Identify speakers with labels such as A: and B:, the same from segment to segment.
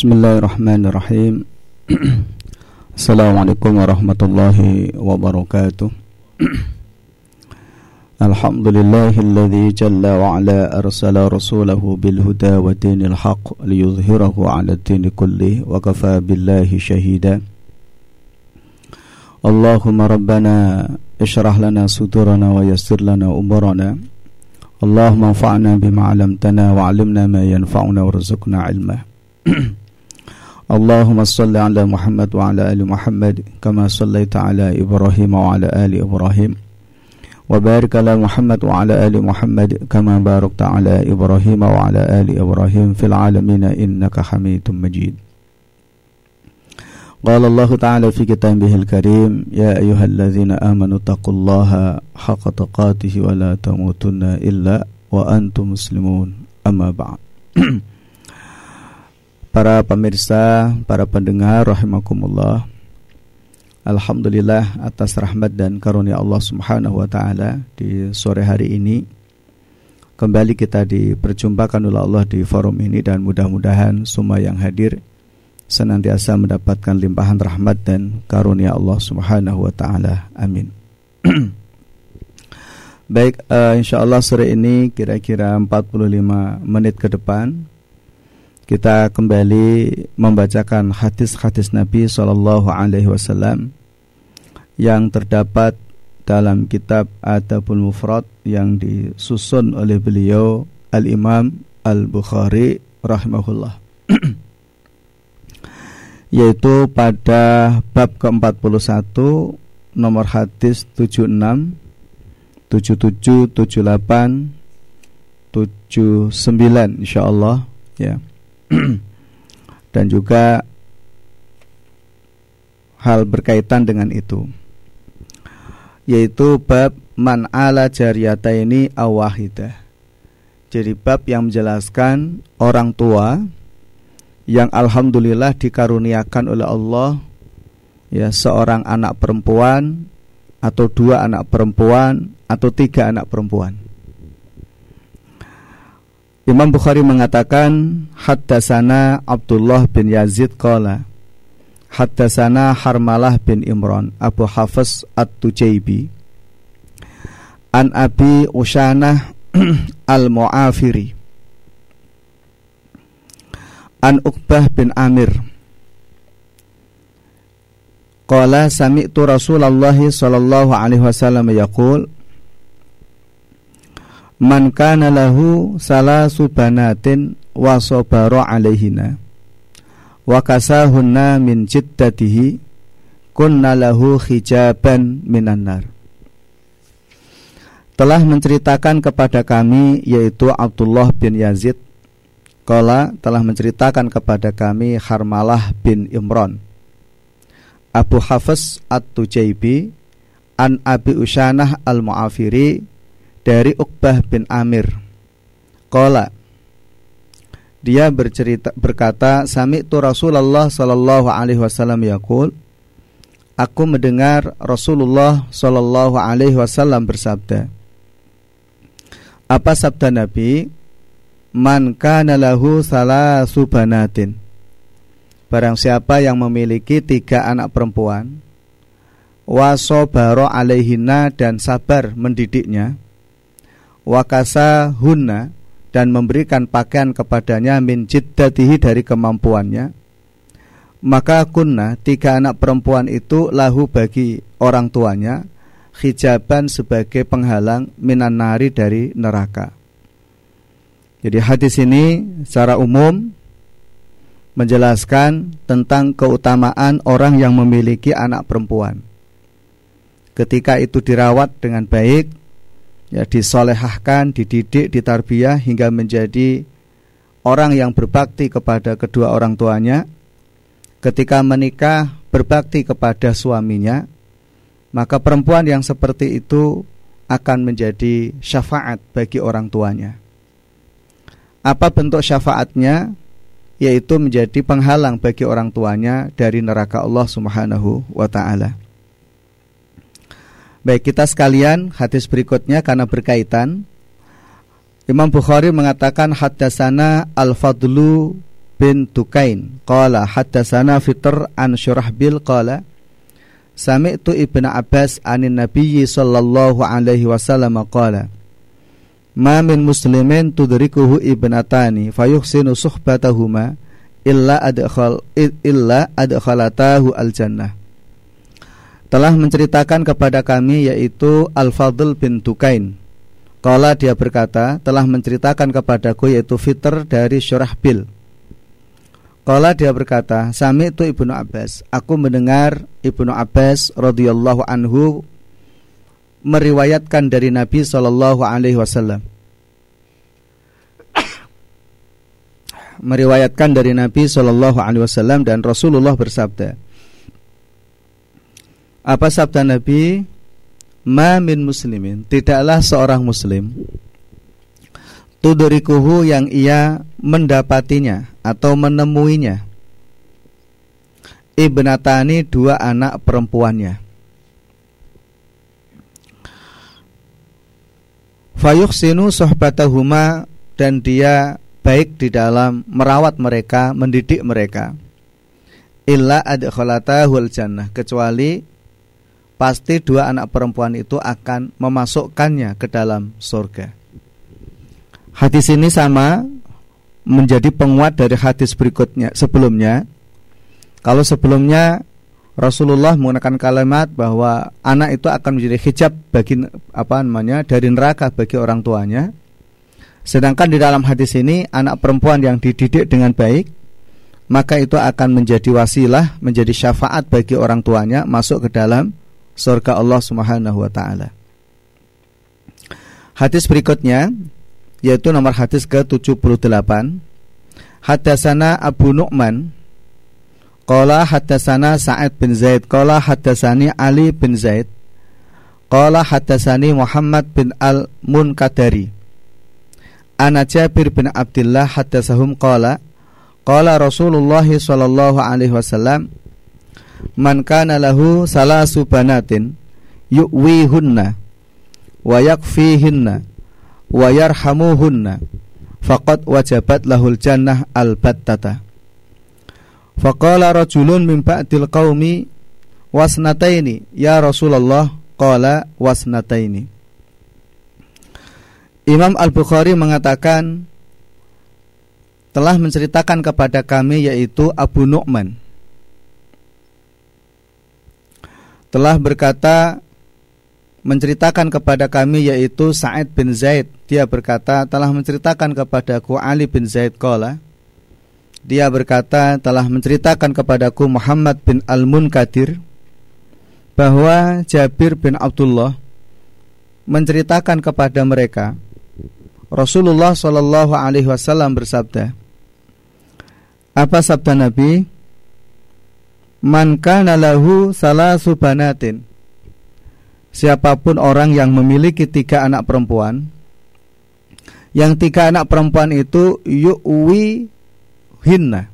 A: بسم الله الرحمن الرحيم السلام عليكم ورحمة الله وبركاته الحمد لله الذي جل وعلا أرسل رسوله بالهدى ودين الحق ليظهره على الدين كله وكفى بالله شهيدا اللهم ربنا اشرح لنا صدورنا ويسر لنا أمورنا اللهم انفعنا بما علمتنا وعلمنا ما ينفعنا وارزقنا علما اللهم صل على محمد وعلى آل محمد كما صليت على إبراهيم وعلى آل إبراهيم. وبارك على محمد وعلى آل محمد كما باركت على إبراهيم وعلى آل إبراهيم في العالمين إنك حميد مجيد. قال الله تعالى في كتابه الكريم يا أيها الذين آمنوا اتقوا الله حق تقاته ولا تموتن إلا وأنتم مسلمون. أما بعد. Para pemirsa, para pendengar rahimakumullah. Alhamdulillah atas rahmat dan karunia Allah Subhanahu wa taala di sore hari ini kembali kita diperjumpakan oleh Allah di forum ini dan mudah-mudahan semua yang hadir senantiasa mendapatkan limpahan rahmat dan karunia Allah Subhanahu wa taala. Amin. Baik, uh, insyaallah sore ini kira-kira 45 menit ke depan kita kembali membacakan hadis-hadis Nabi Shallallahu Alaihi Wasallam yang terdapat dalam kitab Adabul Mufrad yang disusun oleh beliau Al Imam Al Bukhari rahimahullah. Yaitu pada bab ke-41 nomor hadis 76 77 78 79 insyaallah ya dan juga hal berkaitan dengan itu yaitu bab man ala jariyata ini awahidah. Jadi bab yang menjelaskan orang tua yang alhamdulillah dikaruniakan oleh Allah ya seorang anak perempuan atau dua anak perempuan atau tiga anak perempuan Imam Bukhari mengatakan Haddasana Abdullah bin Yazid qala Haddasana Harmalah bin Imran Abu Hafiz At-Tujaibi An Abi Ushanah Al-Mu'afiri An Uqbah bin Amir Qala sami'tu Rasulullah sallallahu alaihi wasallam yaqul man kana lahu salasu banatin wa sabara alaihina. Wa kasahunna min jiddatihi kunna lahu hijaban minan nar. Telah menceritakan kepada kami yaitu Abdullah bin Yazid. Kala telah menceritakan kepada kami Harmalah bin Imran. Abu Hafiz At-Tujaibi An Abi Usyanah Al-Mu'afiri dari Uqbah bin Amir. Qala dia bercerita berkata sami tu Rasulullah sallallahu alaihi wasallam yaqul Aku mendengar Rasulullah sallallahu alaihi wasallam bersabda Apa sabda Nabi? Man kana lahu salasu banatin Barang siapa yang memiliki tiga anak perempuan Wasobaro alaihina dan sabar mendidiknya wakasa hunna dan memberikan pakaian kepadanya min jiddatihi dari kemampuannya maka kunna tiga anak perempuan itu lahu bagi orang tuanya hijaban sebagai penghalang minan nari dari neraka. Jadi hadis ini secara umum menjelaskan tentang keutamaan orang yang memiliki anak perempuan. Ketika itu dirawat dengan baik ya disolehahkan, dididik, ditarbiyah hingga menjadi orang yang berbakti kepada kedua orang tuanya. Ketika menikah berbakti kepada suaminya, maka perempuan yang seperti itu akan menjadi syafaat bagi orang tuanya. Apa bentuk syafaatnya? Yaitu menjadi penghalang bagi orang tuanya dari neraka Allah Subhanahu wa taala. Baik kita sekalian hadis berikutnya karena berkaitan. Imam Bukhari mengatakan hadasana Al-Fadlu bin Tukain qala haddatsana Fitr an Syurahbil. Qala Sami'tu Ibnu Abbas anin Nabiyyi sallallahu alaihi wasallam. Qala Ma min muslimin tudrikuhu ibnatani fayuhsinu suhbatahuma illa adkhal illa adkhalatahu al jannah telah menceritakan kepada kami yaitu Al-Fadl bin Tukain Kala dia berkata telah menceritakan kepadaku yaitu Fitr dari Syurahbil Kala dia berkata, Sami itu Ibnu Abbas. Aku mendengar Ibnu Abbas radhiyallahu anhu meriwayatkan dari Nabi Shallallahu alaihi wasallam. meriwayatkan dari Nabi Shallallahu alaihi wasallam dan Rasulullah bersabda. Apa sabda Nabi? Ma min muslimin, tidaklah seorang muslim tudrikuhu yang ia mendapatinya atau menemuinya ibnatani dua anak perempuannya fayuhsinu sohbatahuma dan dia baik di dalam merawat mereka, mendidik mereka. Illa adkhalatahul jannah kecuali pasti dua anak perempuan itu akan memasukkannya ke dalam surga. Hadis ini sama menjadi penguat dari hadis berikutnya sebelumnya. Kalau sebelumnya Rasulullah menggunakan kalimat bahwa anak itu akan menjadi hijab bagi apa namanya dari neraka bagi orang tuanya. Sedangkan di dalam hadis ini anak perempuan yang dididik dengan baik maka itu akan menjadi wasilah, menjadi syafaat bagi orang tuanya masuk ke dalam surga Allah Subhanahu wa taala. Hadis berikutnya yaitu nomor hadis ke-78 Hadasana Abu Nu'man Qala hadasana Sa'id bin Zaid Qala hadasani Ali bin Zaid Qala hadasani Muhammad bin Al-Munkadari Ana Jabir bin Abdullah hadasahum qala Qala Rasulullah sallallahu alaihi wasallam Man kana lahu salasu banatin yu'wihunna wa yakfihinna wa yarhamuhunna faqad wajabat lahul jannah albattata. Faqala rajulun min ba'dil qaumi wasnataini ya Rasulullah qala wasnataini. Imam Al-Bukhari mengatakan telah menceritakan kepada kami yaitu Abu Nu'man telah berkata menceritakan kepada kami yaitu Sa'id bin Zaid. Dia berkata telah menceritakan kepadaku Ali bin Zaid qala. Dia berkata telah menceritakan kepadaku Muhammad bin Al-Munkadir bahwa Jabir bin Abdullah menceritakan kepada mereka Rasulullah Shallallahu alaihi wasallam bersabda Apa sabda Nabi? Man kana lahu salasu banatin. Siapa pun orang yang memiliki tiga anak perempuan yang tiga anak perempuan itu yu'wi hinna.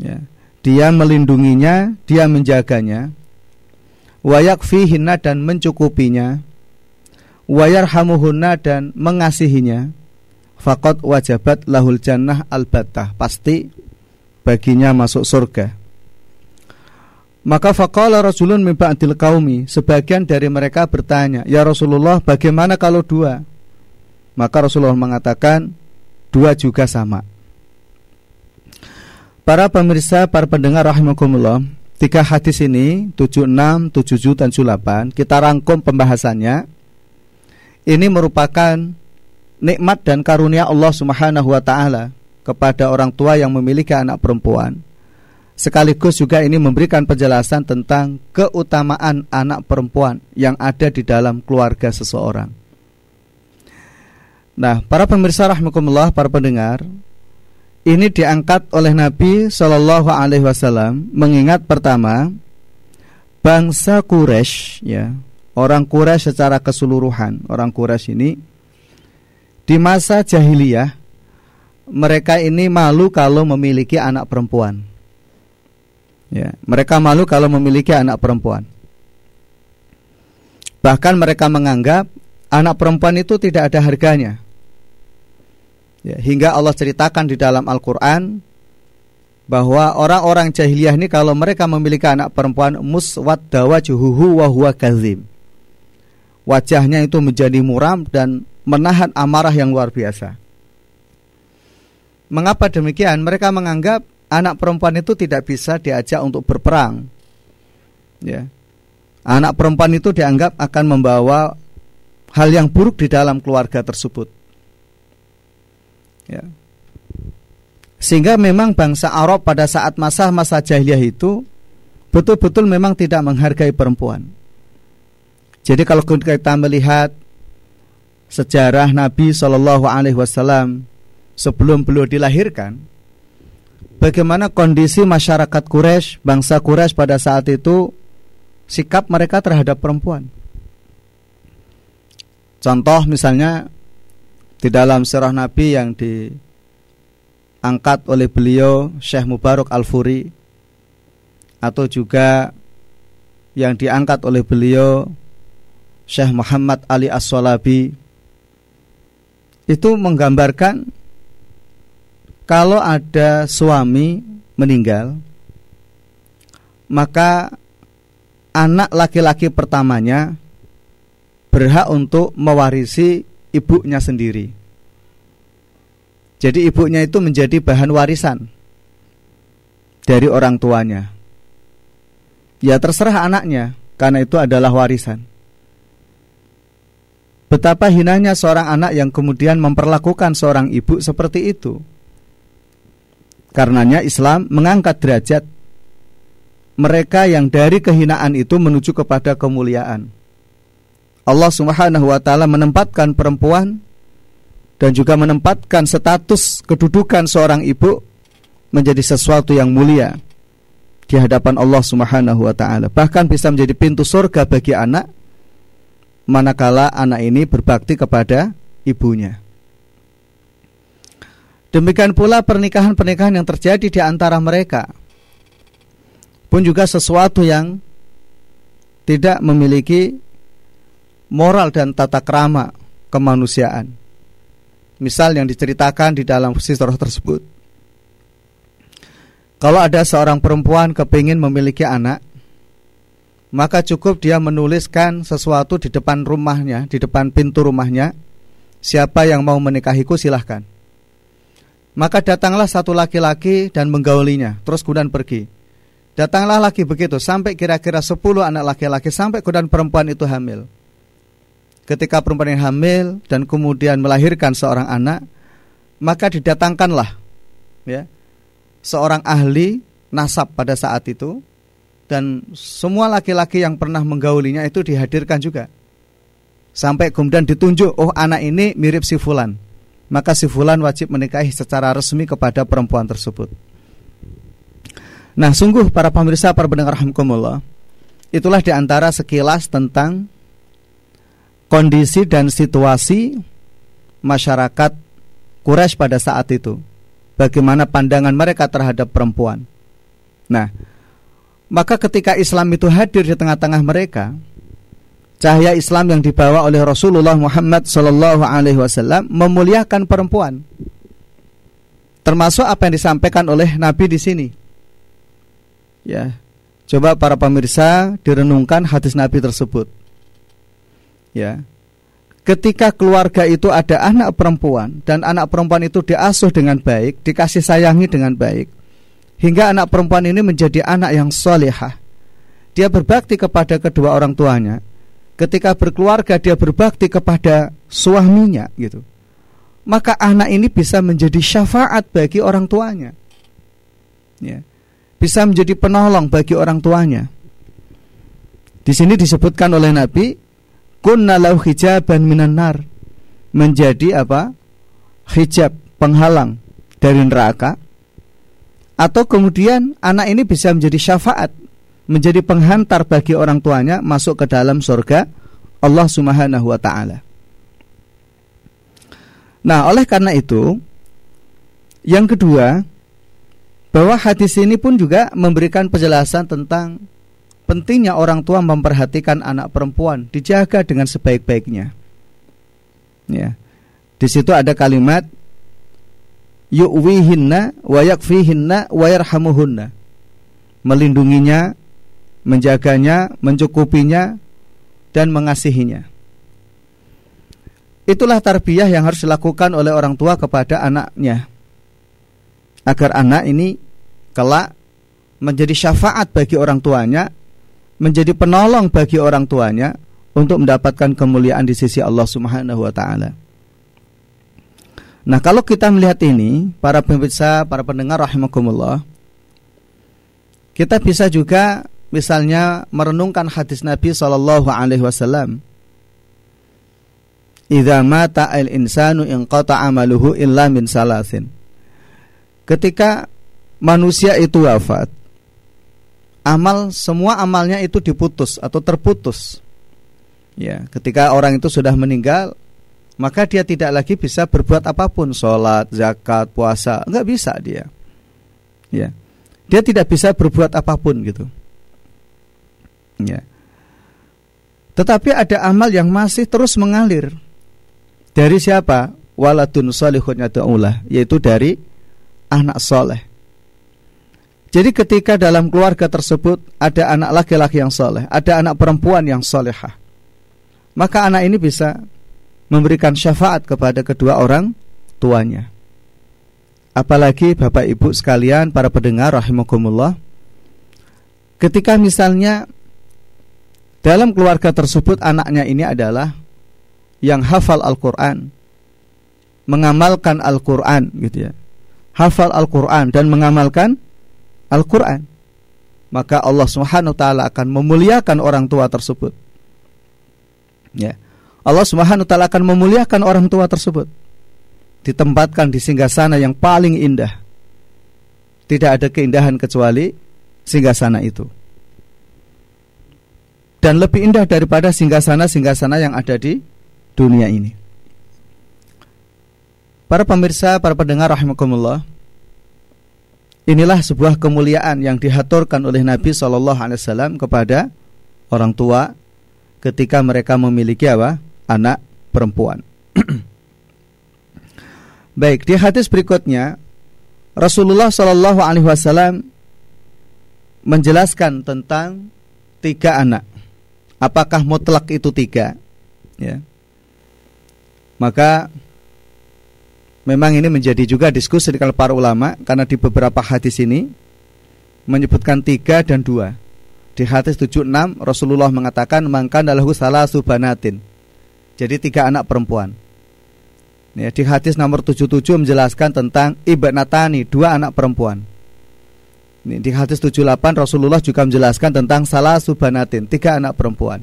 A: Ya. dia melindunginya dia menjaganya. Wayak hinna dan mencukupinya. Wayarhamuhunna dan mengasihinya. Fakot wajabat lahul jannah albatah pasti baginya masuk surga maka faqala rajulun min ba'dil sebagian dari mereka bertanya, "Ya Rasulullah, bagaimana kalau dua?" Maka Rasulullah mengatakan, "Dua juga sama." Para pemirsa, para pendengar rahimakumullah, tiga hadis ini 76, 77 dan 78 kita rangkum pembahasannya. Ini merupakan nikmat dan karunia Allah Subhanahu wa taala kepada orang tua yang memiliki anak perempuan Sekaligus juga ini memberikan penjelasan tentang keutamaan anak perempuan yang ada di dalam keluarga seseorang. Nah, para pemirsa rahmatullah, para pendengar, ini diangkat oleh Nabi Shallallahu Alaihi Wasallam mengingat pertama bangsa Quraisy, ya orang Quraisy secara keseluruhan, orang Quraisy ini di masa jahiliyah mereka ini malu kalau memiliki anak perempuan. Ya, mereka malu kalau memiliki anak perempuan. Bahkan mereka menganggap anak perempuan itu tidak ada harganya. Ya, hingga Allah ceritakan di dalam Al-Qur'an bahwa orang-orang jahiliyah ini kalau mereka memiliki anak perempuan muswadda wajhuhu wa huwa kazim. Wajahnya itu menjadi muram dan menahan amarah yang luar biasa. Mengapa demikian? Mereka menganggap anak perempuan itu tidak bisa diajak untuk berperang. Ya. Anak perempuan itu dianggap akan membawa hal yang buruk di dalam keluarga tersebut. Ya. Sehingga memang bangsa Arab pada saat masa-masa jahiliyah itu betul-betul memang tidak menghargai perempuan. Jadi kalau kita melihat sejarah Nabi Shallallahu Alaihi Wasallam sebelum beliau dilahirkan, bagaimana kondisi masyarakat Quraisy, bangsa Quraisy pada saat itu sikap mereka terhadap perempuan. Contoh misalnya di dalam sirah Nabi yang di angkat oleh beliau Syekh Mubarak Al-Furi atau juga yang diangkat oleh beliau Syekh Muhammad Ali As-Solabi itu menggambarkan kalau ada suami meninggal maka anak laki-laki pertamanya berhak untuk mewarisi ibunya sendiri jadi ibunya itu menjadi bahan warisan dari orang tuanya. Ya terserah anaknya karena itu adalah warisan. Betapa hinanya seorang anak yang kemudian memperlakukan seorang ibu seperti itu. Karenanya Islam mengangkat derajat mereka yang dari kehinaan itu menuju kepada kemuliaan. Allah Subhanahu wa taala menempatkan perempuan dan juga menempatkan status kedudukan seorang ibu menjadi sesuatu yang mulia di hadapan Allah Subhanahu wa taala. Bahkan bisa menjadi pintu surga bagi anak manakala anak ini berbakti kepada ibunya. Demikian pula pernikahan-pernikahan yang terjadi di antara mereka pun juga sesuatu yang tidak memiliki moral dan tata krama kemanusiaan. Misal yang diceritakan di dalam sejarah tersebut. Kalau ada seorang perempuan kepingin memiliki anak, maka cukup dia menuliskan sesuatu di depan rumahnya, di depan pintu rumahnya. Siapa yang mau menikahiku silahkan. Maka datanglah satu laki-laki dan menggaulinya, terus kemudian pergi. Datanglah lagi begitu sampai kira-kira 10 anak laki-laki sampai kemudian perempuan itu hamil ketika perempuan yang hamil dan kemudian melahirkan seorang anak, maka didatangkanlah ya seorang ahli nasab pada saat itu dan semua laki-laki yang pernah menggaulinya itu dihadirkan juga. Sampai kemudian ditunjuk, oh anak ini mirip si fulan. Maka si fulan wajib menikahi secara resmi kepada perempuan tersebut. Nah, sungguh para pemirsa, para pendengar rahimahumullah, itulah di antara sekilas tentang kondisi dan situasi masyarakat Quraisy pada saat itu. Bagaimana pandangan mereka terhadap perempuan. Nah, maka ketika Islam itu hadir di tengah-tengah mereka, cahaya Islam yang dibawa oleh Rasulullah Muhammad Sallallahu Alaihi Wasallam memuliakan perempuan. Termasuk apa yang disampaikan oleh Nabi di sini. Ya, coba para pemirsa direnungkan hadis Nabi tersebut ya ketika keluarga itu ada anak perempuan dan anak perempuan itu diasuh dengan baik, dikasih sayangi dengan baik, hingga anak perempuan ini menjadi anak yang solehah. Dia berbakti kepada kedua orang tuanya. Ketika berkeluarga dia berbakti kepada suaminya gitu. Maka anak ini bisa menjadi syafaat bagi orang tuanya. Ya. Bisa menjadi penolong bagi orang tuanya. Di sini disebutkan oleh Nabi kunna lau hijaban minan nar menjadi apa hijab penghalang dari neraka atau kemudian anak ini bisa menjadi syafaat menjadi penghantar bagi orang tuanya masuk ke dalam surga Allah Subhanahu wa taala. Nah, oleh karena itu yang kedua bahwa hadis ini pun juga memberikan penjelasan tentang pentingnya orang tua memperhatikan anak perempuan, dijaga dengan sebaik-baiknya. Ya. Di situ ada kalimat yu'wihinna wa yakfihinna wa yarhamuhunna. Melindunginya, menjaganya, mencukupinya dan mengasihinya. Itulah tarbiyah yang harus dilakukan oleh orang tua kepada anaknya. Agar anak ini kelak menjadi syafaat bagi orang tuanya, menjadi penolong bagi orang tuanya untuk mendapatkan kemuliaan di sisi Allah Subhanahu wa taala. Nah, kalau kita melihat ini, para pemirsa, para pendengar rahimakumullah, kita bisa juga misalnya merenungkan hadis Nabi sallallahu alaihi wasallam. Idza mata al-insanu inqata amaluhu illa min salasin. Ketika manusia itu wafat, amal semua amalnya itu diputus atau terputus. Ya, ketika orang itu sudah meninggal, maka dia tidak lagi bisa berbuat apa pun, sholat, zakat, puasa, nggak bisa dia. Ya, dia tidak bisa berbuat apa pun gitu. Ya. Tetapi ada amal yang masih terus mengalir. Dari siapa? Waladun solihun yaitu dari anak soleh. Jadi ketika dalam keluarga tersebut ada anak laki-laki yang soleh, ada anak perempuan yang solehah, maka anak ini bisa memberikan syafaat kepada kedua orang tuanya. Apalagi Bapak Ibu sekalian para pendengar rahimakumullah Ketika misalnya dalam keluarga tersebut anaknya ini adalah yang hafal Al-Qur'an, mengamalkan Al-Qur'an gitu ya. Hafal Al-Qur'an dan mengamalkan Al-Qur'an. Maka Allah Subhanahu taala akan memuliakan orang tua tersebut. Ya. Allah Subhanahu taala akan memuliakan orang tua tersebut. Ditempatkan di singgasana yang paling indah. Tidak ada keindahan kecuali singgasana itu. Dan lebih indah daripada singgasana-singgasana yang ada di dunia ini. Para pemirsa, para pendengar rahimakumullah. Inilah sebuah kemuliaan yang dihaturkan oleh Nabi Shallallahu alaihi wasallam kepada orang tua ketika mereka memiliki apa? anak perempuan. Baik, di hadis berikutnya Rasulullah Shallallahu Alaihi Wasallam menjelaskan tentang tiga anak. Apakah mutlak itu tiga? Ya. Maka memang ini menjadi juga diskusi di kalangan para ulama karena di beberapa hadis ini menyebutkan tiga dan dua. Di hadis 76 Rasulullah mengatakan mangkan dalahu salah subanatin. Jadi tiga anak perempuan. Ya, di hadis nomor 77 menjelaskan tentang ibnatani, dua anak perempuan. Ini, di hadis 78 Rasulullah juga menjelaskan tentang salah subanatin, tiga anak perempuan.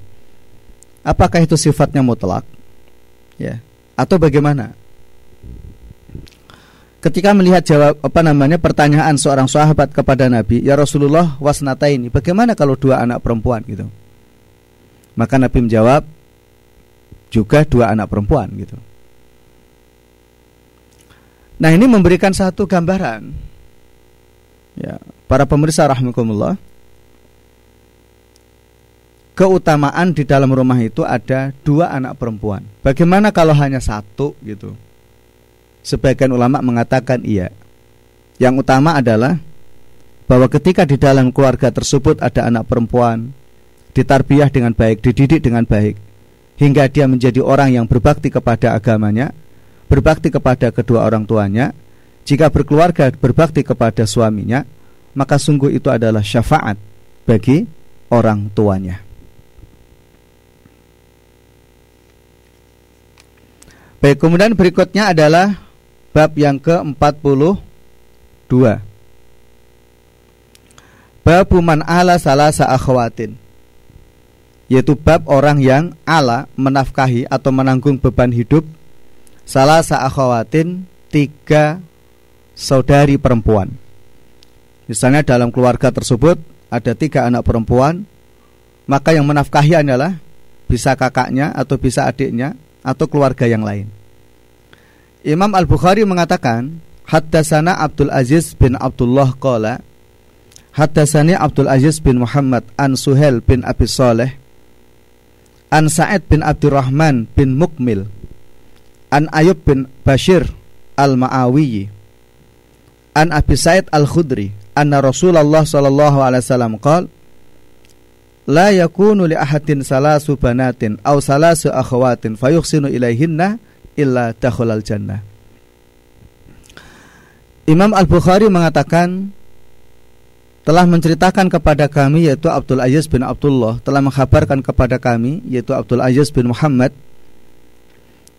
A: Apakah itu sifatnya mutlak? Ya, atau bagaimana? ketika melihat jawab apa namanya pertanyaan seorang sahabat kepada Nabi, "Ya Rasulullah, wasnata ini, bagaimana kalau dua anak perempuan gitu?" Maka Nabi menjawab, "Juga dua anak perempuan gitu." Nah, ini memberikan satu gambaran. Para pemirsa rahimakumullah. Keutamaan di dalam rumah itu ada dua anak perempuan. Bagaimana kalau hanya satu gitu? Sebagian ulama mengatakan iya. Yang utama adalah bahwa ketika di dalam keluarga tersebut ada anak perempuan, ditarbiyah dengan baik, dididik dengan baik, hingga dia menjadi orang yang berbakti kepada agamanya, berbakti kepada kedua orang tuanya, jika berkeluarga berbakti kepada suaminya, maka sungguh itu adalah syafaat bagi orang tuanya. Baik, kemudian berikutnya adalah Bab yang ke-42 Bab man ala salasa akhwatin Yaitu bab orang yang ala menafkahi atau menanggung beban hidup Salah akhwatin tiga saudari perempuan Misalnya dalam keluarga tersebut ada tiga anak perempuan Maka yang menafkahi adalah bisa kakaknya atau bisa adiknya atau keluarga yang lain. Imam Al-Bukhari mengatakan Haddasana Abdul Aziz bin Abdullah qala Haddasani Abdul Aziz bin Muhammad An Suhel bin Abi Saleh An Sa'id bin Abdurrahman bin Mukmil An Ayub bin Bashir Al-Ma'awiyi An Abi Sa'id Al-Khudri anna Rasulullah sallallahu alaihi wasallam qala la yakunu li ahadin salasu banatin aw salasu akhawatin fayuhsinu ilaihinna illa dakhulal jannah. Imam Al-Bukhari mengatakan telah menceritakan kepada kami yaitu Abdul Aziz bin Abdullah telah mengkhabarkan kepada kami yaitu Abdul Aziz bin Muhammad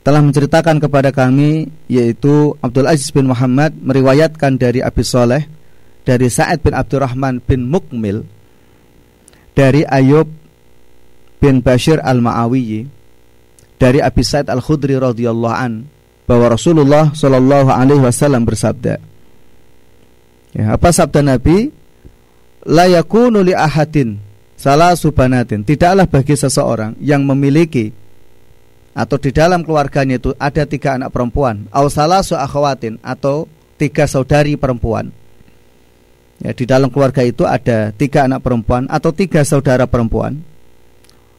A: telah menceritakan kepada kami yaitu Abdul Aziz bin Muhammad meriwayatkan dari Abi Soleh dari Sa'id bin Abdurrahman bin Mukmil dari Ayub bin Bashir al-Ma'awiyi dari Abi Sa'id al-Khudri radhiyallahu an bahwa Rasulullah Shallallahu alaihi wasallam bersabda Ya, apa sabda Nabi? la yakunu li ahadin salah subanatin tidaklah bagi seseorang yang memiliki atau di dalam keluarganya itu ada tiga anak perempuan au salah atau tiga saudari perempuan ya di dalam keluarga itu ada tiga anak perempuan atau tiga saudara perempuan.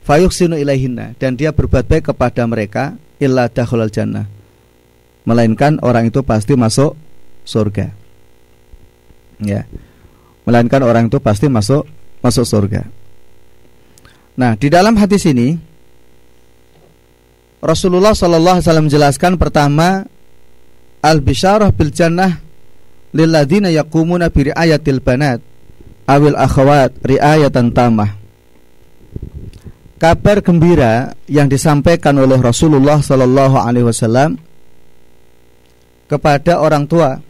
A: Fayuksinu ilaihinna dan dia berbuat baik kepada mereka illa dakhulal jannah. Melainkan orang itu pasti masuk surga. Ya. Melainkan orang itu pasti masuk masuk surga. Nah, di dalam hadis ini Rasulullah Shallallahu alaihi wasallam menjelaskan pertama al-bisyarah bil jannah lilladina yaqumuna bi riayatil banat awil akhawat riayatan tamah. Kabar gembira yang disampaikan oleh Rasulullah Shallallahu alaihi wasallam kepada orang tua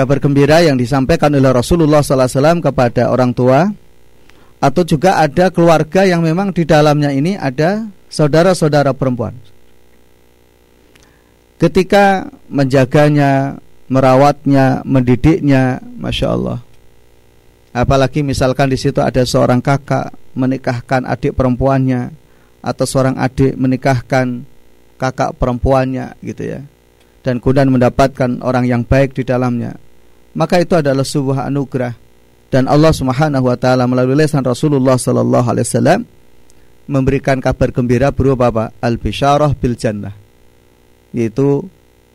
A: kabar gembira yang disampaikan oleh Rasulullah SAW kepada orang tua atau juga ada keluarga yang memang di dalamnya ini ada saudara-saudara perempuan. Ketika menjaganya, merawatnya, mendidiknya, masya Allah. Apalagi misalkan di situ ada seorang kakak menikahkan adik perempuannya atau seorang adik menikahkan kakak perempuannya gitu ya dan kemudian mendapatkan orang yang baik di dalamnya maka itu adalah sebuah anugerah dan Allah Subhanahu wa taala melalui lisan Rasulullah sallallahu alaihi wasallam memberikan kabar gembira berupa apa? Al-bisyarah bil jannah. Yaitu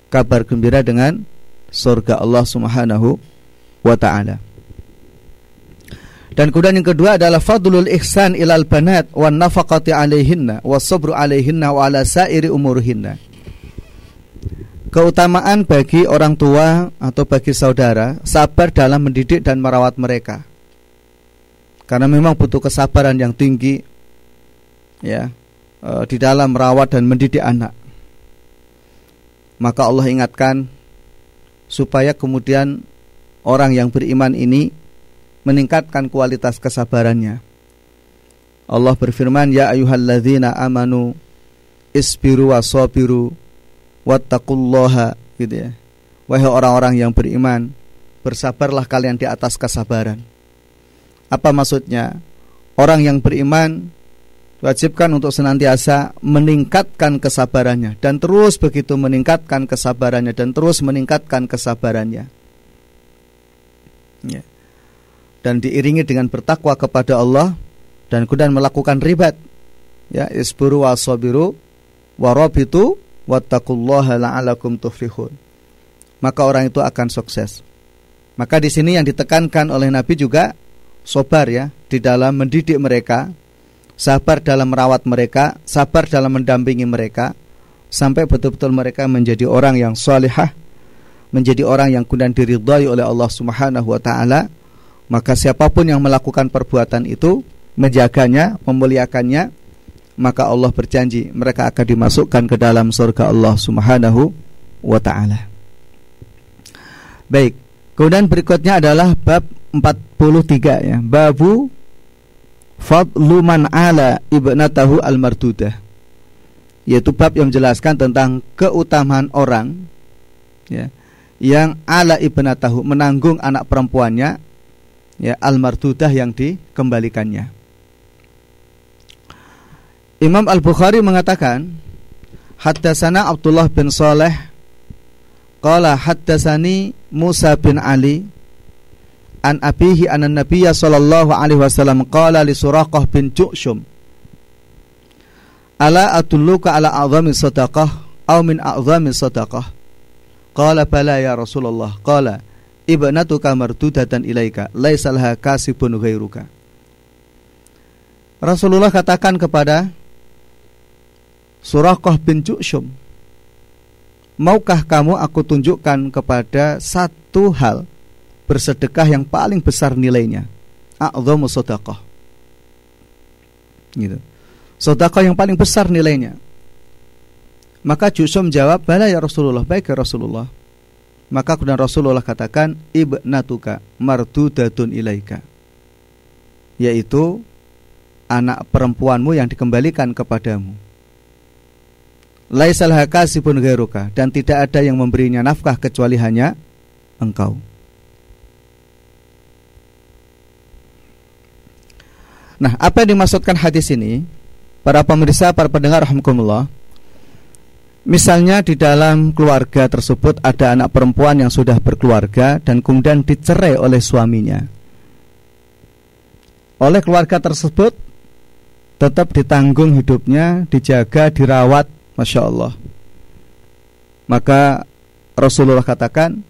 A: kabar gembira dengan surga Allah Subhanahu wa taala. Dan kemudian yang kedua adalah fadlul ihsan ilal banat wan nafaqati alaihinna was sabru alaihinna wa ala sairi umurihinna keutamaan bagi orang tua atau bagi saudara sabar dalam mendidik dan merawat mereka. Karena memang butuh kesabaran yang tinggi ya e, di dalam merawat dan mendidik anak. Maka Allah ingatkan supaya kemudian orang yang beriman ini meningkatkan kualitas kesabarannya. Allah berfirman, "Ya ayyuhalladzina amanu isbiru wasabiru wattaqullaha gitu ya. Wahai orang-orang yang beriman, bersabarlah kalian di atas kesabaran. Apa maksudnya? Orang yang beriman wajibkan untuk senantiasa meningkatkan kesabarannya dan terus begitu meningkatkan kesabarannya dan terus meningkatkan kesabarannya. Ya. Dan diiringi dengan bertakwa kepada Allah dan kemudian melakukan ribat. Ya, isburu wasabiru warabitu wattaqullaha la'alakum tuflihun. Maka orang itu akan sukses. Maka di sini yang ditekankan oleh Nabi juga sabar ya di dalam mendidik mereka, sabar dalam merawat mereka, sabar dalam mendampingi mereka sampai betul-betul mereka menjadi orang yang salihah, menjadi orang yang kemudian diridhai oleh Allah Subhanahu wa taala. Maka siapa pun yang melakukan perbuatan itu menjaganya, memuliakannya, maka Allah berjanji mereka akan dimasukkan ke dalam surga Allah Subhanahu wa taala. Baik, kemudian berikutnya adalah bab 43 ya, babu fadlu man ala ibnatahu al-mardudah. Yaitu bab yang menjelaskan tentang keutamaan orang ya yang ala ibnatahu menanggung anak perempuannya ya al-mardudah yang dikembalikannya. Imam Al-Bukhari mengatakan Haddasana Abdullah bin Saleh Qala haddasani Musa bin Ali An abihi anan nabiyya sallallahu alaihi wasallam Qala li Suraqah bin Ju'shum. Ala atulluka ala azami sadaqah aw min a'zami sadaqah? Qala bala ya Rasulullah. Qala ibnatuka mardudatan ilaika laisa laha kasibun ghairuka. Rasulullah katakan kepada Suraqah bin Ju'shum Maukah kamu aku tunjukkan kepada satu hal Bersedekah yang paling besar nilainya A'zamu sodaqah gitu. Sodaqah yang paling besar nilainya Maka Ju'shum menjawab Bala ya Rasulullah Baik ya Rasulullah Maka kemudian Rasulullah katakan Ibnatuka mardudatun ilaika Yaitu anak perempuanmu yang dikembalikan kepadamu. Laisal hakasibun dan tidak ada yang memberinya nafkah kecuali hanya engkau. Nah, apa yang dimaksudkan hadis ini? Para pemirsa, para pendengar rahimakumullah. Misalnya di dalam keluarga tersebut ada anak perempuan yang sudah berkeluarga dan kemudian dicerai oleh suaminya. Oleh keluarga tersebut tetap ditanggung hidupnya, dijaga, dirawat, masya Allah. Maka Rasulullah katakan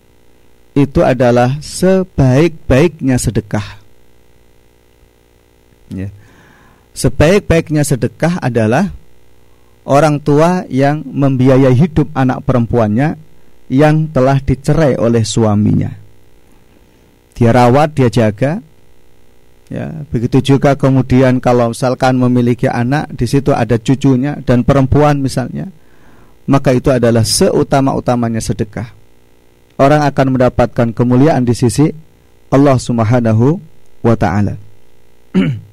A: itu adalah sebaik-baiknya sedekah. Ya. Sebaik-baiknya sedekah adalah orang tua yang membiayai hidup anak perempuannya yang telah dicerai oleh suaminya. Dia rawat, dia jaga, Ya, begitu juga kemudian kalau misalkan memiliki anak di situ ada cucunya dan perempuan misalnya, maka itu adalah seutama-utamanya sedekah. Orang akan mendapatkan kemuliaan di sisi Allah Subhanahu wa taala.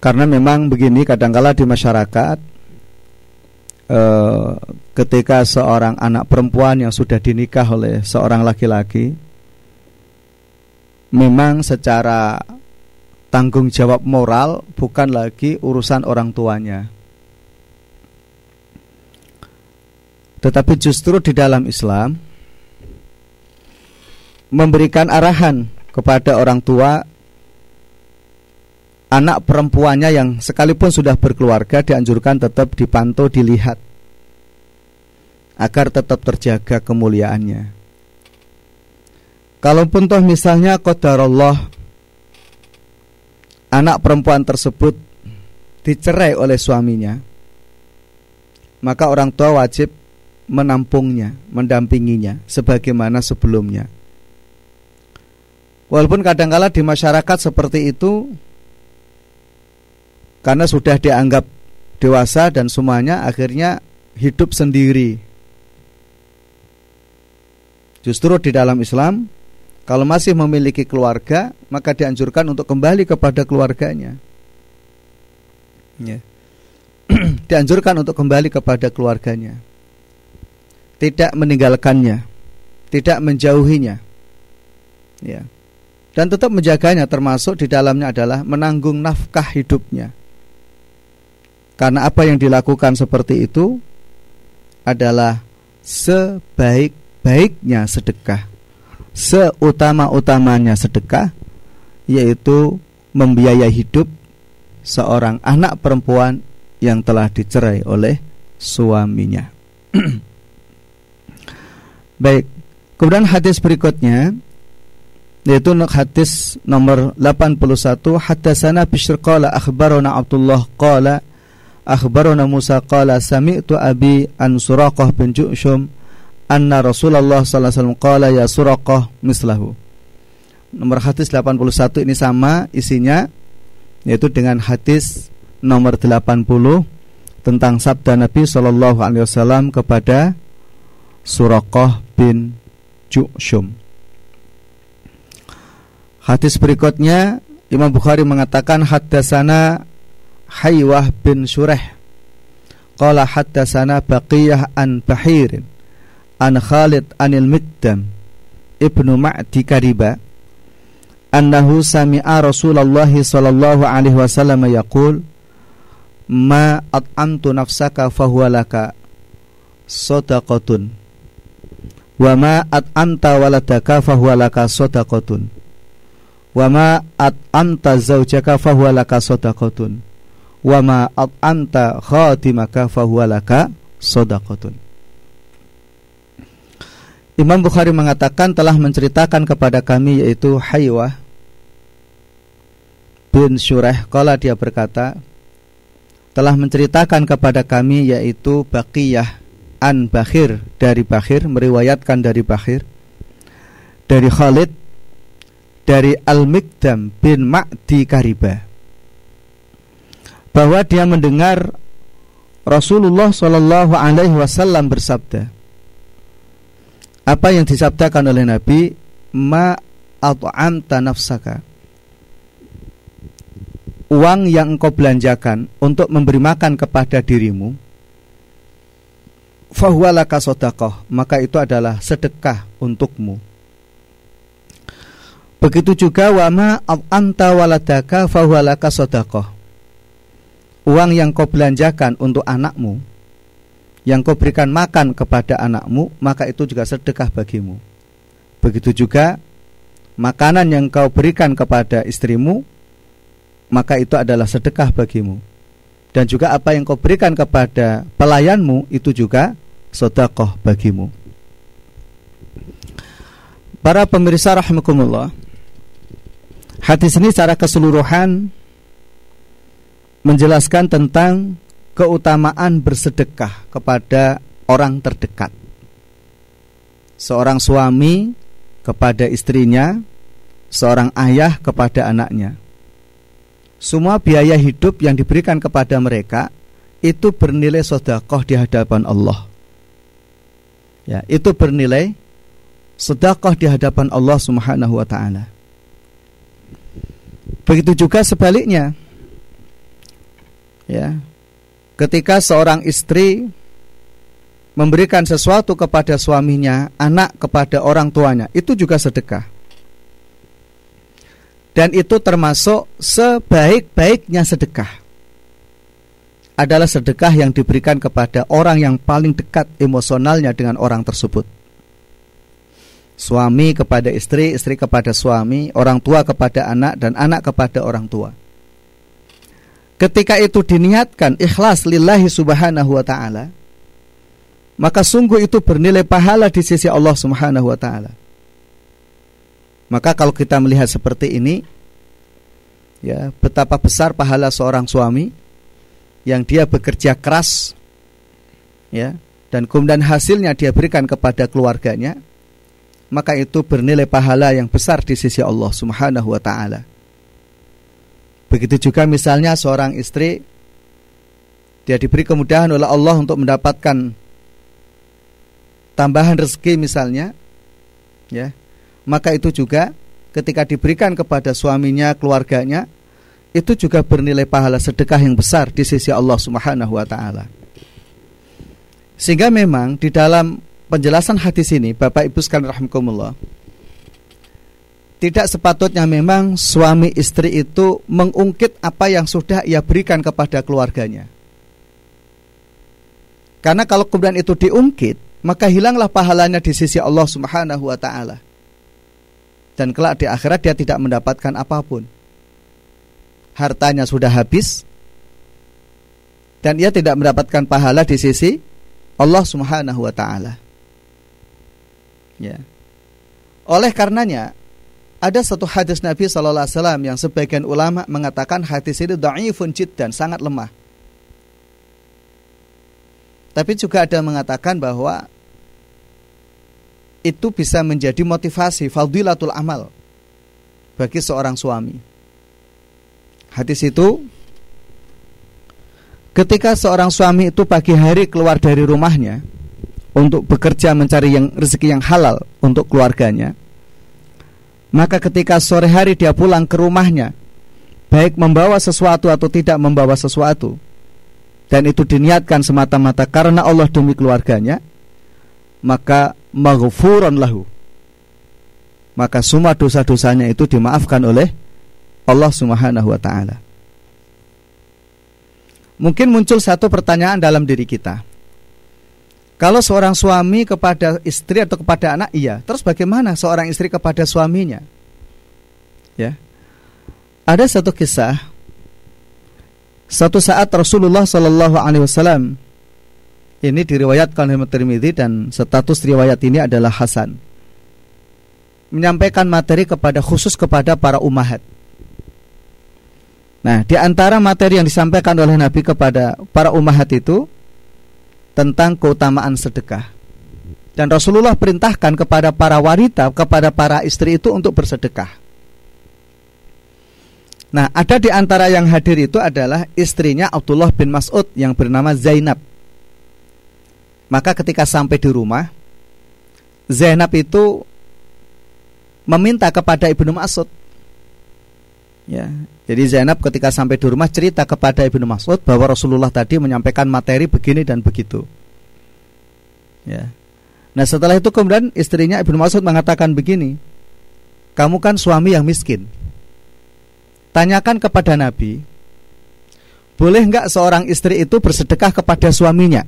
A: Karena memang begini kadangkala di masyarakat eh, ketika seorang anak perempuan yang sudah dinikah oleh seorang laki-laki memang secara tanggung jawab moral bukan lagi urusan orang tuanya. Tetapi justru di dalam Islam memberikan arahan kepada orang tua anak perempuannya yang sekalipun sudah berkeluarga dianjurkan tetap dipantau dilihat agar tetap terjaga kemuliaannya. Kalaupun toh misalnya qadarullah anak perempuan tersebut dicerai oleh suaminya, maka orang tua wajib menampungnya, mendampinginya sebagaimana sebelumnya. Walaupun kadangkala di masyarakat seperti itu karena sudah dianggap dewasa dan semuanya akhirnya hidup sendiri. Justru di dalam Islam kalau masih memiliki keluarga, maka dianjurkan untuk kembali kepada keluarganya. Ya. dianjurkan untuk kembali kepada keluarganya. Tidak meninggalkannya, tidak menjauhinya. Ya. Dan tetap menjaganya termasuk di dalamnya adalah menanggung nafkah hidupnya. Karena apa yang dilakukan seperti itu adalah sebaik-baiknya sedekah seutama-utamanya sedekah yaitu membiayai hidup seorang anak perempuan yang telah dicerai oleh suaminya. Baik. Kemudian hadis berikutnya yaitu hadis nomor 81 haddatsana Bishr qala akhbarana Abdullah qala akhbarana Musa qala sami'tu abi an Suraqah bin Ju'shum anna Rasulullah sallallahu alaihi wasallam qala ya Suraqah mislahu. Nomor hadis 81 ini sama isinya yaitu dengan hadis nomor 80 tentang sabda Nabi sallallahu alaihi wasallam kepada Suraqah bin Ju'shum. Hadis berikutnya Imam Bukhari mengatakan haddatsana Haywah bin Shureh qala haddatsana Baqiyah an Bahirin an Khalid anil Middam ibnu Ma'di Kariba annahu sami'a Rasulullah sallallahu alaihi wasallam yaqul ma at'amtu nafsaka fahuwa laka sadaqatun wa ma at'amta waladaka fahuwa laka sadaqatun wa ma at'amta zawjaka fahuwa laka sadaqatun wa ma khatimaka fahuwa laka sadaqatun. Imam Bukhari mengatakan telah menceritakan kepada kami yaitu Haywah bin Syureh kala dia berkata telah menceritakan kepada kami yaitu Baqiyah an Bakhir dari Bakhir meriwayatkan dari Bakhir dari Khalid dari Al-Mikdam bin Ma'di Kariba bahwa dia mendengar Rasulullah Shallallahu Alaihi Wasallam bersabda. Apa yang disabdakan oleh Nabi? Ma at'amta nafsaka. Uang yang engkau belanjakan untuk memberi makan kepada dirimu fahuwalaka sodakoh maka itu adalah sedekah untukmu. Begitu juga wama anta waladaka fahuwalaka sodakoh uang yang kau belanjakan untuk anakmu yang kau berikan makan kepada anakmu maka itu juga sedekah bagimu. Begitu juga makanan yang kau berikan kepada istrimu maka itu adalah sedekah bagimu. Dan juga apa yang kau berikan kepada pelayanmu itu juga sedekah bagimu. Para pemirsa rahimakumullah hadis ini secara keseluruhan menjelaskan tentang keutamaan bersedekah kepada orang terdekat. Seorang suami kepada istrinya, seorang ayah kepada anaknya. Semua biaya hidup yang diberikan kepada mereka itu bernilai sodakoh di hadapan Allah. Ya, itu bernilai sodakoh di hadapan Allah Subhanahu wa taala. Begitu juga sebaliknya. Ya, ketika seorang istri memberikan sesuatu kepada suaminya, anak kepada orang tuanya, itu juga sedekah. Dan itu termasuk sebaik-baiknya sedekah. Adalah sedekah yang diberikan kepada orang yang paling dekat emosionalnya dengan orang tersebut. Suami kepada istri, istri kepada suami, orang tua kepada anak, dan anak kepada orang tua. Ketika itu diniatkan ikhlas lillahi subhanahu wa ta'ala Maka sungguh itu bernilai pahala di sisi Allah subhanahu wa ta'ala. Maka kalau kita melihat seperti ini ya Betapa besar pahala seorang suami Yang dia bekerja keras ya Dan kemudian hasilnya dia berikan kepada keluarganya Maka itu bernilai pahala yang besar di sisi Allah subhanahu wa ta'ala Begitu juga misalnya seorang istri dia diberi kemudahan oleh Allah untuk mendapatkan tambahan rezeki misalnya ya maka itu juga ketika diberikan kepada suaminya keluarganya itu juga bernilai pahala sedekah yang besar di sisi Allah Subhanahu wa taala. Sehingga memang di dalam penjelasan hadis ini Bapak Ibu sekalian rahimakumullah tidak sepatutnya memang suami istri itu mengungkit apa yang sudah ia berikan kepada keluarganya. Karena kalau kemudian itu diungkit, maka hilanglah pahalanya di sisi Allah Subhanahu wa taala. Dan kelak di akhirat dia tidak mendapatkan apa pun. Hartanya sudah habis dan ia tidak mendapatkan pahala di sisi Allah Subhanahu wa taala. Ya. Oleh karenanya ada satu hadis Nabi Shallallahu Alaihi Wasallam yang sebagian ulama mengatakan hadis ini dhaifun dan sangat lemah. Tapi juga ada mengatakan bahwa itu bisa menjadi motivasi fadilatul amal bagi seorang suami. Hadis itu ketika seorang suami itu pagi hari keluar dari rumahnya untuk bekerja mencari yang rezeki yang halal untuk keluarganya, maka ketika sore hari dia pulang ke rumahnya Baik membawa sesuatu atau tidak membawa sesuatu Dan itu diniatkan semata-mata karena Allah demi keluarganya Maka maghfuran lahu. Maka semua dosa-dosanya itu dimaafkan oleh Allah subhanahu wa ta'ala. Mungkin muncul satu pertanyaan dalam diri kita kalau seorang suami kepada istri atau kepada anak iya, terus bagaimana seorang istri kepada suaminya? Ya. Ada satu kisah Satu saat Rasulullah Shallallahu Alaihi Wasallam ini diriwayatkan oleh Tirmidzi dan status riwayat ini adalah Hasan menyampaikan materi kepada khusus kepada para umahat. Nah, di antara materi yang disampaikan oleh Nabi kepada para umahat itu tentang keutamaan sedekah. Dan Rasulullah perintahkan kepada para wanita, kepada para istri itu untuk bersedekah. Nah, ada di antara yang hadir itu adalah istrinya Abdullah bin Mas'ud yang bernama Zainab. Maka ketika sampai di rumah, Zainab itu meminta kepada Ibnu Mas'ud. Ya, jadi Zainab ketika sampai di rumah cerita kepada Ibnu Mas'ud bahwa Rasulullah tadi menyampaikan materi begini dan begitu. Ya. Nah, setelah itu kemudian istrinya Ibnu Mas'ud mengatakan begini, "Kamu kan suami yang miskin." tanyakan kepada Nabi, boleh nggak seorang istri itu bersedekah kepada suaminya?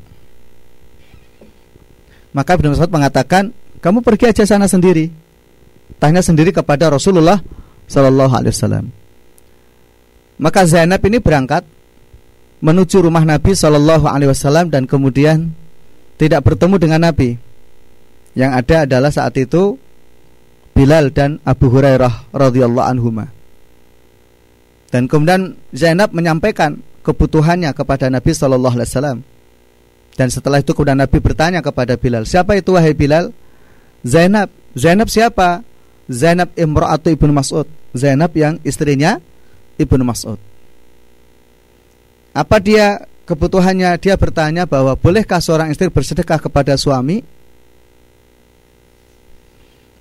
A: Maka Ibnu Mas'ud mengatakan, kamu pergi aja sana sendiri. Tanya sendiri kepada Rasulullah Shallallahu Alaihi Wasallam. Maka Zainab ini berangkat menuju rumah Nabi Shallallahu Alaihi Wasallam dan kemudian tidak bertemu dengan Nabi. Yang ada adalah saat itu Bilal dan Abu Hurairah radhiyallahu anhumah. Dan kemudian Zainab menyampaikan kebutuhannya kepada Nabi Shallallahu Alaihi Wasallam. Dan setelah itu kemudian Nabi bertanya kepada Bilal, siapa itu wahai Bilal? Zainab. Zainab siapa? Zainab Imra'atu Ibnu Mas'ud. Zainab yang istrinya Ibnu Mas'ud. Apa dia kebutuhannya? Dia bertanya bahwa bolehkah seorang istri bersedekah kepada suami?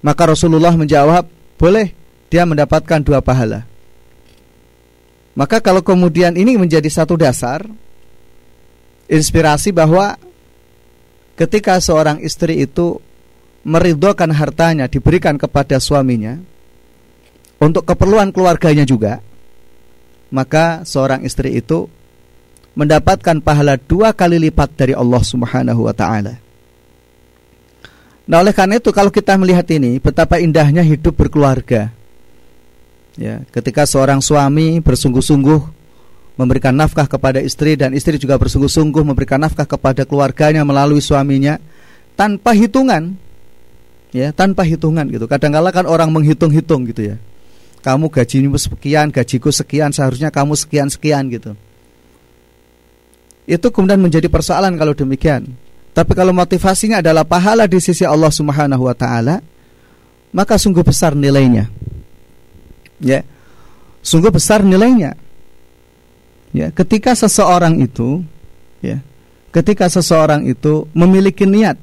A: Maka Rasulullah menjawab, boleh. Dia mendapatkan dua pahala. Maka kalau kemudian ini menjadi satu dasar inspirasi bahwa ketika seorang istri itu meridhokan hartanya diberikan kepada suaminya untuk keperluan keluarganya juga, maka seorang istri itu mendapatkan pahala dua kali lipat dari Allah Subhanahu wa taala. Nah, oleh karena itu kalau kita melihat ini betapa indahnya hidup berkeluarga Ya, ketika seorang suami bersungguh-sungguh memberikan nafkah kepada istri dan istri juga bersungguh-sungguh memberikan nafkah kepada keluarganya melalui suaminya tanpa hitungan. Ya, tanpa hitungan gitu. Kadang-kala kan orang menghitung-hitung gitu ya. Kamu gajimu sekian, gajiku sekian, seharusnya kamu sekian-sekian gitu. Itu kemudian menjadi persoalan kalau demikian. Tapi kalau motivasinya adalah pahala di sisi Allah Subhanahu wa taala, maka sungguh besar nilainya ya sungguh besar nilainya ya ketika seseorang itu ya ketika seseorang itu memiliki niat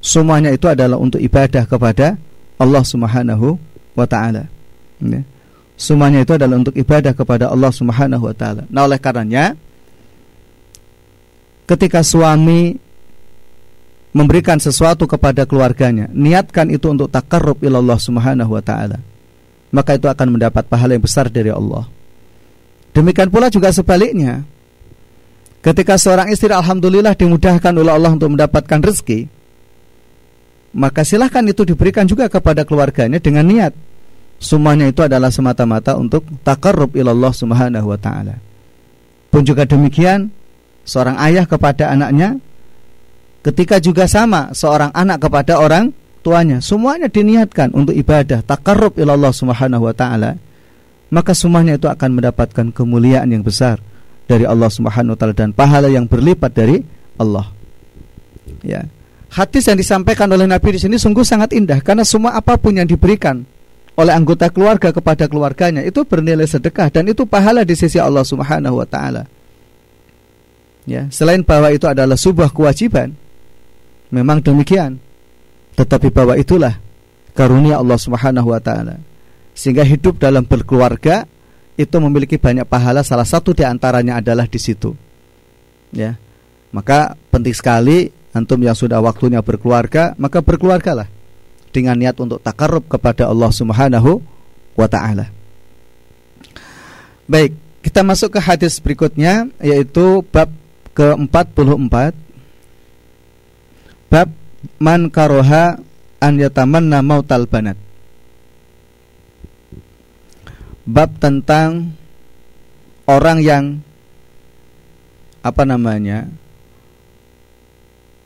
A: semuanya itu adalah untuk ibadah kepada Allah Subhanahu wa taala ya. Semuanya itu adalah untuk ibadah kepada Allah Subhanahu wa taala nah oleh karenanya ketika suami memberikan sesuatu kepada keluarganya niatkan itu untuk takarrub ilallah Subhanahu wa taala maka itu akan mendapat pahala yang besar dari Allah. Demikian pula juga sebaliknya. Ketika seorang istri alhamdulillah dimudahkan oleh Allah untuk mendapatkan rezeki, maka silahkan itu diberikan juga kepada keluarganya dengan niat semuanya itu adalah semata-mata untuk takarrub ilallah subhanahu wa ta'ala. Pun juga demikian, seorang ayah kepada anaknya, ketika juga sama seorang anak kepada orang tuanya. Semuanya diniatkan untuk ibadah takarrub ilallah subhanahu wa taala. Maka semuanya itu akan mendapatkan kemuliaan yang besar dari Allah subhanahu wa taala dan pahala yang berlipat dari Allah. Ya. Hadis yang disampaikan oleh Nabi di sini sungguh sangat indah karena semua apa pun yang diberikan oleh anggota keluarga kepada keluarganya itu bernilai sedekah dan itu pahala di sisi Allah Subhanahu wa taala. Ya, selain bahwa itu adalah sebuah kewajiban, memang demikian. Tetapi bahwa itulah karunia Allah Subhanahu wa taala. Sehingga hidup dalam berkeluarga itu memiliki banyak pahala, salah satu di antaranya adalah di situ. Ya. Maka penting sekali antum yang sudah waktunya berkeluarga, maka berkeluargalah dengan niat untuk takarrub kepada Allah Subhanahu wa taala. Baik, kita masuk ke hadis berikutnya yaitu bab ke-44. Bab man karoha an yatamanna mautal banat. Bab tentang orang yang apa namanya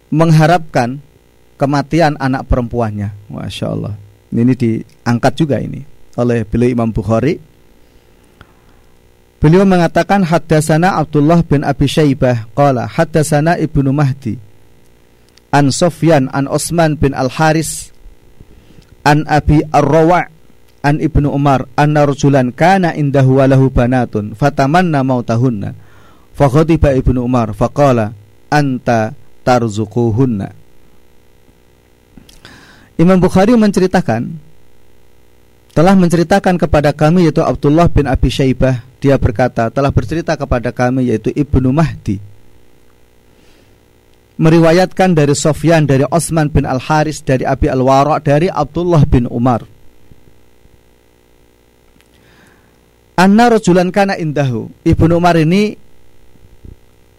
A: mengharapkan kematian anak perempuannya. Masya Allah. Ini diangkat juga ini oleh beliau Imam Bukhari. Beliau mengatakan haddasana Abdullah bin Abi Syaibah qala haddasana Ibnu Mahdi an Sofyan an Osman bin Al Haris an Abi Ar-Rawa' an Ibnu Umar anna rajulan kana indahu walahu banatun fatamanna mautahunna faghadiba Ibnu Umar faqala anta tarzuquhunna Imam Bukhari menceritakan telah menceritakan kepada kami yaitu Abdullah bin Abi Syaibah. Dia berkata telah bercerita kepada kami yaitu Ibnu Mahdi. Meriwayatkan dari Sofyan dari Osman bin Al Haris dari Abi Al Wara dari Abdullah bin Umar. Anna rajulan kana indahu. Ibnu Umar ini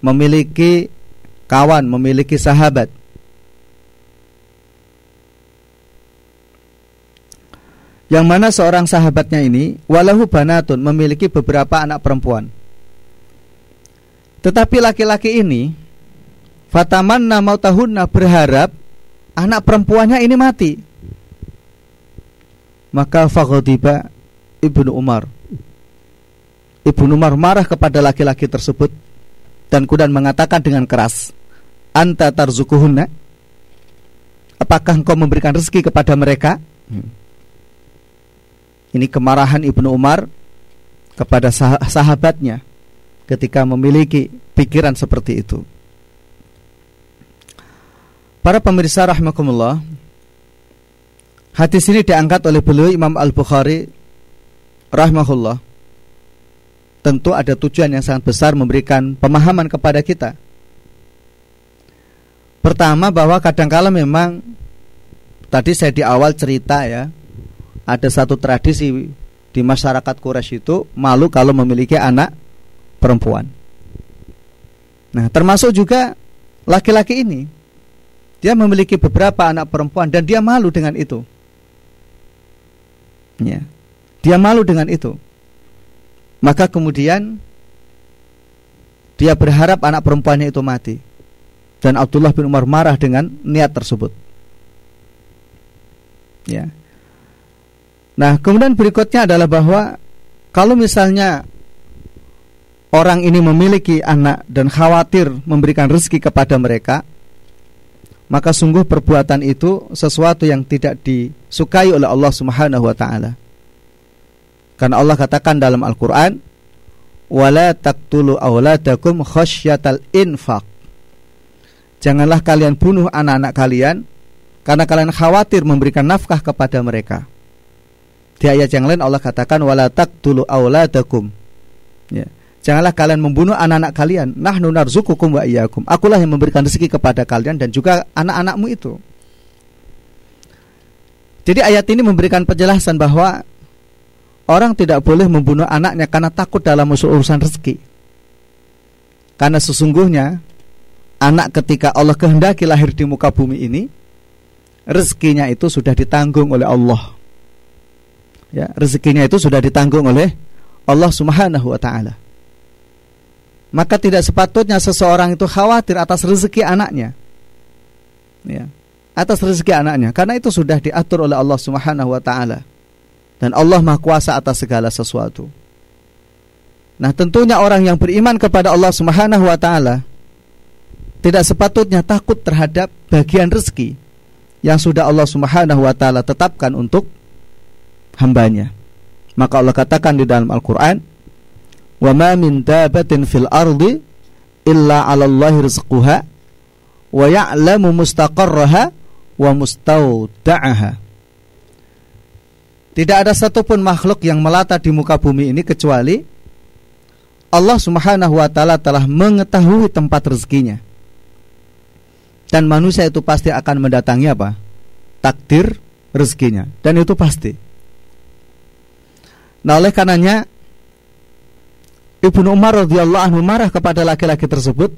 A: memiliki kawan, memiliki sahabat Yang mana seorang sahabatnya ini walahu banatun memiliki beberapa anak perempuan Tetapi laki-laki ini Fatamanna tahunna berharap anak perempuannya ini mati. Maka faghadiba Ibnu Umar. Ibnu Umar marah kepada laki-laki tersebut dan kemudian mengatakan dengan keras, "Anta tarzukuhunna?" Apakah engkau memberikan rezeki kepada mereka? Hmm. Ini kemarahan Ibnu Umar kepada sahabatnya ketika memiliki pikiran seperti itu. Para pemirsa rahmatullah Hadis ini diangkat oleh beliau Imam Al-Bukhari rahimahullah. Tentu ada tujuan yang sangat besar memberikan pemahaman kepada kita. Pertama bahwa kadangkala memang tadi saya di awal cerita ya, ada satu tradisi di masyarakat Quraisy itu malu kalau memiliki anak perempuan. Nah, termasuk juga laki-laki ini dia memiliki beberapa anak perempuan dan dia malu dengan itu. Ya. Dia malu dengan itu. Maka kemudian dia berharap anak perempuannya itu mati. Dan Abdullah bin Umar marah dengan niat tersebut. Ya. Nah, kemudian berikutnya adalah bahwa kalau misalnya orang ini memiliki anak dan khawatir memberikan rezeki kepada mereka, maka sungguh perbuatan itu sesuatu yang tidak disukai oleh Allah Subhanahu wa taala. Karena Allah katakan dalam Al-Qur'an, "Wala taqtulu auladakum khasyatal infaq." Janganlah kalian bunuh anak-anak kalian karena kalian khawatir memberikan nafkah kepada mereka. Di ayat yang lain Allah katakan wala taqtulu auladakum. Ya. Janganlah kalian membunuh anak-anak kalian. Nahnu narzukukum wa iyyakum. Akulah yang memberikan rezeki kepada kalian dan juga anak-anakmu itu. Jadi ayat ini memberikan penjelasan bahwa orang tidak boleh membunuh anaknya karena takut dalam urusan rezeki. Karena sesungguhnya anak ketika Allah kehendaki lahir di muka bumi ini rezekinya itu sudah ditanggung oleh Allah. Ya, rezekinya itu sudah ditanggung oleh Allah Subhanahu wa taala maka tidak sepatutnya seseorang itu khawatir atas rezeki anaknya. Ya, atas rezeki anaknya karena itu sudah diatur oleh Allah Subhanahu wa taala. Dan Allah Maha Kuasa atas segala sesuatu. Nah, tentunya orang yang beriman kepada Allah Subhanahu wa taala tidak sepatutnya takut terhadap bagian rezeki yang sudah Allah Subhanahu wa taala tetapkan untuk hambanya. Maka Allah katakan di dalam Al-Qur'an, wa ma min dabatin fil ardi illa 'ala Allahi rizquha wa mustawda'aha Tidak ada satupun makhluk yang melata di muka bumi ini kecuali Allah Subhanahu wa taala telah mengetahui tempat rezekinya. Dan manusia itu pasti akan mendatangi apa? Takdir rezekinya dan itu pasti. Nah, oleh karenanya Ibnu Umar radhiyallahu anhu marah kepada laki-laki tersebut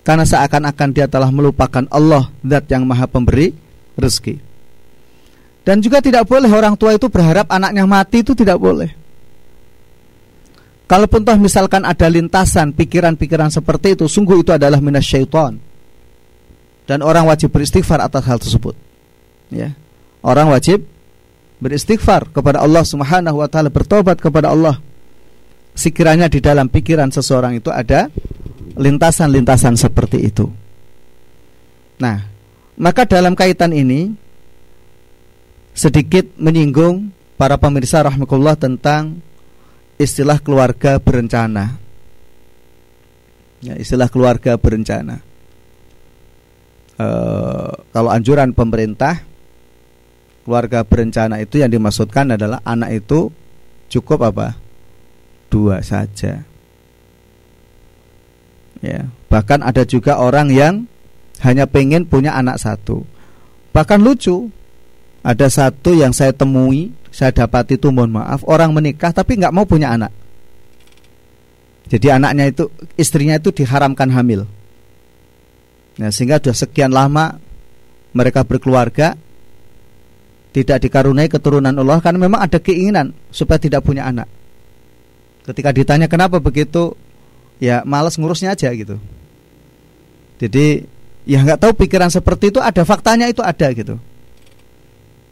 A: karena seakan-akan dia telah melupakan Allah zat yang maha pemberi rezeki. Dan juga tidak boleh orang tua itu berharap anaknya mati itu tidak boleh. Kalaupun toh misalkan ada lintasan pikiran-pikiran seperti itu, sungguh itu adalah minas syaitan. Dan orang wajib beristighfar atas hal tersebut. Ya. Orang wajib beristighfar kepada Allah Subhanahu wa taala, bertobat kepada Allah. Sekiranya di dalam pikiran seseorang itu ada lintasan-lintasan seperti itu. Nah, maka dalam kaitan ini sedikit menyinggung para pemirsa rahmatullah tentang istilah keluarga berencana. Ya, istilah keluarga berencana. E, kalau anjuran pemerintah, keluarga berencana itu yang dimaksudkan adalah anak itu cukup apa? Dua saja. Ya, bahkan ada juga orang yang hanya pengen punya anak satu. Bahkan lucu, ada satu yang saya temui saya dapat itu mohon maaf orang menikah tapi nggak mau punya anak. Jadi anaknya itu istrinya itu diharamkan hamil. Nah, sehingga sudah sekian lama mereka berkeluarga tidak dikaruniai keturunan Allah karena memang ada keinginan supaya tidak punya anak. Ketika ditanya kenapa begitu, ya malas ngurusnya aja gitu. Jadi ya nggak tahu pikiran seperti itu ada faktanya itu ada gitu.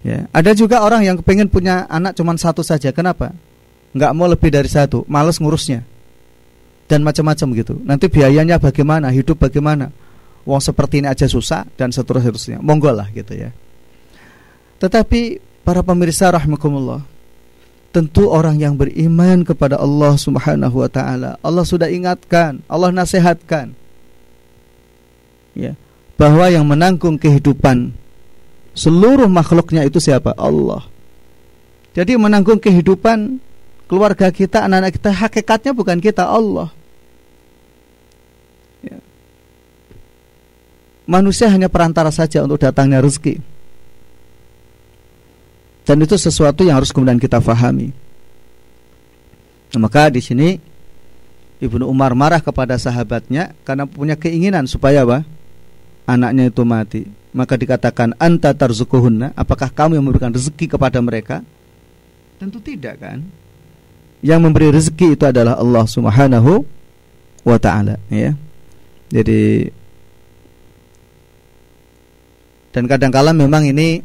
A: Ya, ada juga orang yang pengen punya anak cuma satu saja. Kenapa? Nggak mau lebih dari satu, males ngurusnya dan macam-macam gitu. Nanti biayanya bagaimana, hidup bagaimana? Wong seperti ini aja susah dan seterusnya. Monggo lah gitu ya. Tetapi para pemirsa rahmakumullah, tentu orang yang beriman kepada Allah Subhanahu wa taala, Allah sudah ingatkan, Allah nasihatkan. Ya, bahwa yang menanggung kehidupan Seluruh makhluknya itu siapa? Allah. Jadi menanggung kehidupan keluarga kita, anak-anak kita, hakikatnya bukan kita, Allah. Ya. Manusia hanya perantara saja untuk datangnya rezeki. Dan itu sesuatu yang harus kemudian kita fahami. Nah, maka di sini Ibnu Umar marah kepada sahabatnya karena punya keinginan supaya apa? Anaknya itu mati. Maka dikatakan anta tarzukuhunna. Apakah kamu yang memberikan rezeki kepada mereka? Tentu tidak kan? Yang memberi rezeki itu adalah Allah Subhanahu wa taala ya. Jadi dan kadangkala memang ini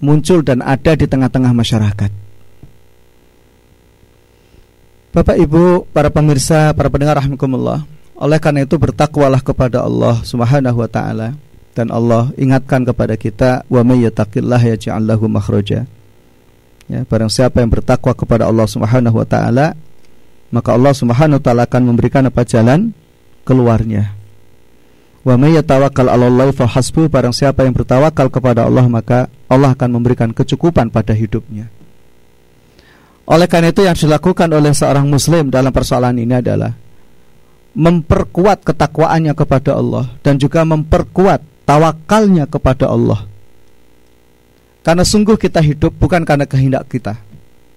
A: muncul dan ada di tengah-tengah masyarakat Bapak Ibu, para pemirsa, para pendengar rahimakumullah. Oleh karena itu bertakwalah kepada Allah Subhanahu wa taala dan Allah ingatkan kepada kita wa may yattaqillah yaj'al lahu makhraja. Ya, barang siapa yang bertakwa kepada Allah Subhanahu wa taala, maka Allah Subhanahu wa taala akan memberikan apa jalan keluarnya. Wa may yatawakkal 'alallahi fa hasbuh, barang siapa yang bertawakal kepada Allah, maka Allah akan memberikan kecukupan pada hidupnya. Oleh karena itu yang dilakukan oleh seorang muslim dalam persoalan ini adalah memperkuat ketakwaannya kepada Allah dan juga memperkuat tawakalnya kepada Allah. Karena sungguh kita hidup bukan karena kehendak kita,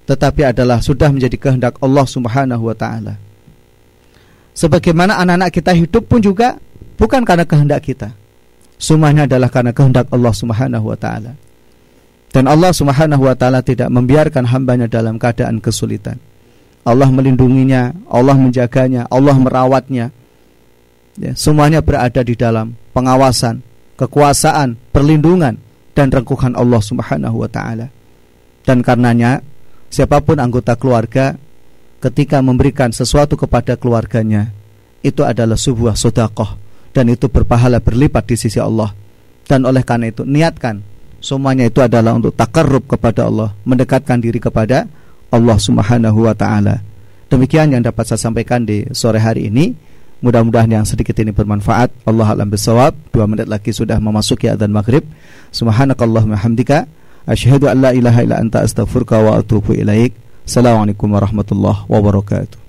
A: tetapi adalah sudah menjadi kehendak Allah Subhanahu wa taala. Sebagaimana anak-anak kita hidup pun juga bukan karena kehendak kita. Semuanya adalah karena kehendak Allah Subhanahu wa taala. Dan Allah Subhanahu wa taala tidak membiarkan hambanya dalam keadaan kesulitan. Allah melindunginya, Allah menjaganya, Allah merawatnya. Ya, semuanya berada di dalam pengawasan, kekuasaan, perlindungan dan rengkuhan Allah Subhanahu wa taala. Dan karenanya siapa pun anggota keluarga ketika memberikan sesuatu kepada keluarganya itu adalah sebuah sedekah dan itu berpahala berlipat di sisi Allah. Dan oleh karena itu niatkan semuanya itu adalah untuk takarrub kepada Allah, mendekatkan diri kepada Allah Subhanahu wa taala. Demikian yang dapat saya sampaikan di sore hari ini. Mudah-mudahan yang sedikit ini bermanfaat. Allah alam bisawab. Dua menit lagi sudah memasuki adzan maghrib. Subhanakallahumma hamdika. Asyhadu an la ilaha illa anta astaghfiruka wa atubu ilaik. Assalamualaikum warahmatullahi wabarakatuh.